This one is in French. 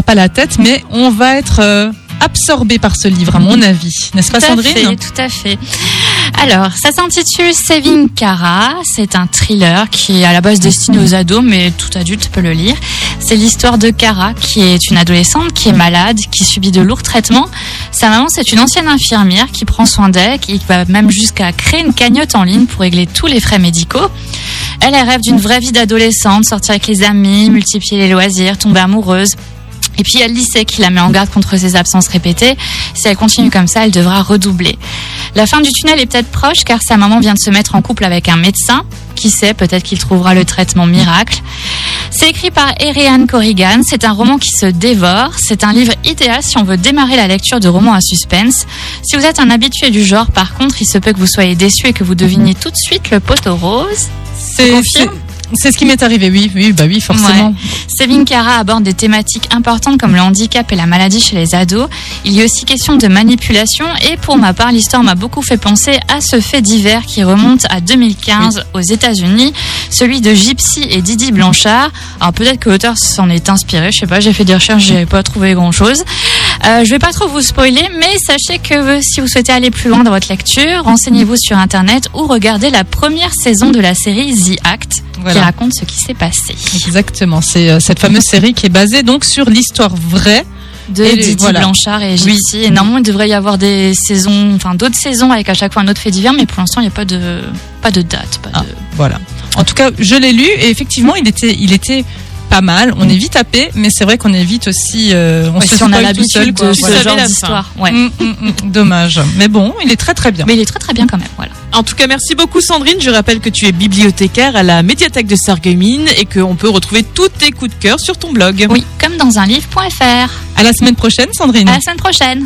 pas la tête, mais on va être euh, absorbé par ce livre, à mon avis. N'est-ce pas, Sandrine fait, Tout à fait. Alors, ça s'intitule Saving Cara. C'est un thriller qui est à la base destiné aux ados, mais tout adulte peut le lire. C'est l'histoire de Cara, qui est une adolescente qui est malade, qui subit de lourds traitements. Sa maman, c'est une ancienne infirmière qui prend soin d'elle, qui va même jusqu'à créer une cagnotte en ligne pour régler tous les frais médicaux. Elle, elle rêve d'une vraie vie d'adolescente, sortir avec les amis, multiplier les loisirs, tomber amoureuse. Et puis il y a le lycée qui la met en garde contre ses absences répétées. Si elle continue comme ça, elle devra redoubler. La fin du tunnel est peut-être proche car sa maman vient de se mettre en couple avec un médecin. Qui sait, peut-être qu'il trouvera le traitement miracle. C'est écrit par Erianne Corrigan. C'est un roman qui se dévore. C'est un livre idéal si on veut démarrer la lecture de romans à suspense. Si vous êtes un habitué du genre, par contre, il se peut que vous soyez déçu et que vous deviniez tout de suite le poteau rose. C'est c'est- ce qui m'est arrivé, oui, oui, bah oui, forcément. Ouais. Cara aborde des thématiques importantes comme le handicap et la maladie chez les ados. Il y a aussi question de manipulation et pour ma part, l'histoire m'a beaucoup fait penser à ce fait divers qui remonte à 2015 aux États-Unis, celui de Gypsy et Didi Blanchard. Alors peut-être que l'auteur s'en est inspiré, je sais pas, j'ai fait des recherches, j'ai pas trouvé grand-chose. Euh, je vais pas trop vous spoiler, mais sachez que si vous souhaitez aller plus loin dans votre lecture, renseignez-vous sur internet ou regardez la première saison de la série The Act qui raconte ce qui s'est passé. Exactement, c'est euh, cette fameuse série qui est basée donc sur l'histoire vraie. de Et Didi voilà. Blanchard et Gypsy. Et normalement, il devrait y avoir des saisons, enfin d'autres saisons avec à chaque fois un autre fait divers, mais pour l'instant, il n'y a pas de, pas de date. Pas Ah. de... Voilà. En tout cas, je l'ai lu et effectivement, il était, il était pas mal. On est vite tapé, mais c'est vrai qu'on est vite aussi. euh, on Ouais, se si on a spoil tout seul, l'habitude de ce genre d'histoire. Ouais. Mm, mm, mm, dommage. Mais bon, il est très très bien. Mais il est très très bien quand même. Voilà. En tout cas, merci beaucoup Sandrine. Je rappelle que tu es bibliothécaire à la médiathèque de Sarreguemines et qu'on peut retrouver tous tes coups de cœur sur ton blog. Oui, comme dans un livre.fr. À la semaine prochaine, Sandrine. À la semaine prochaine.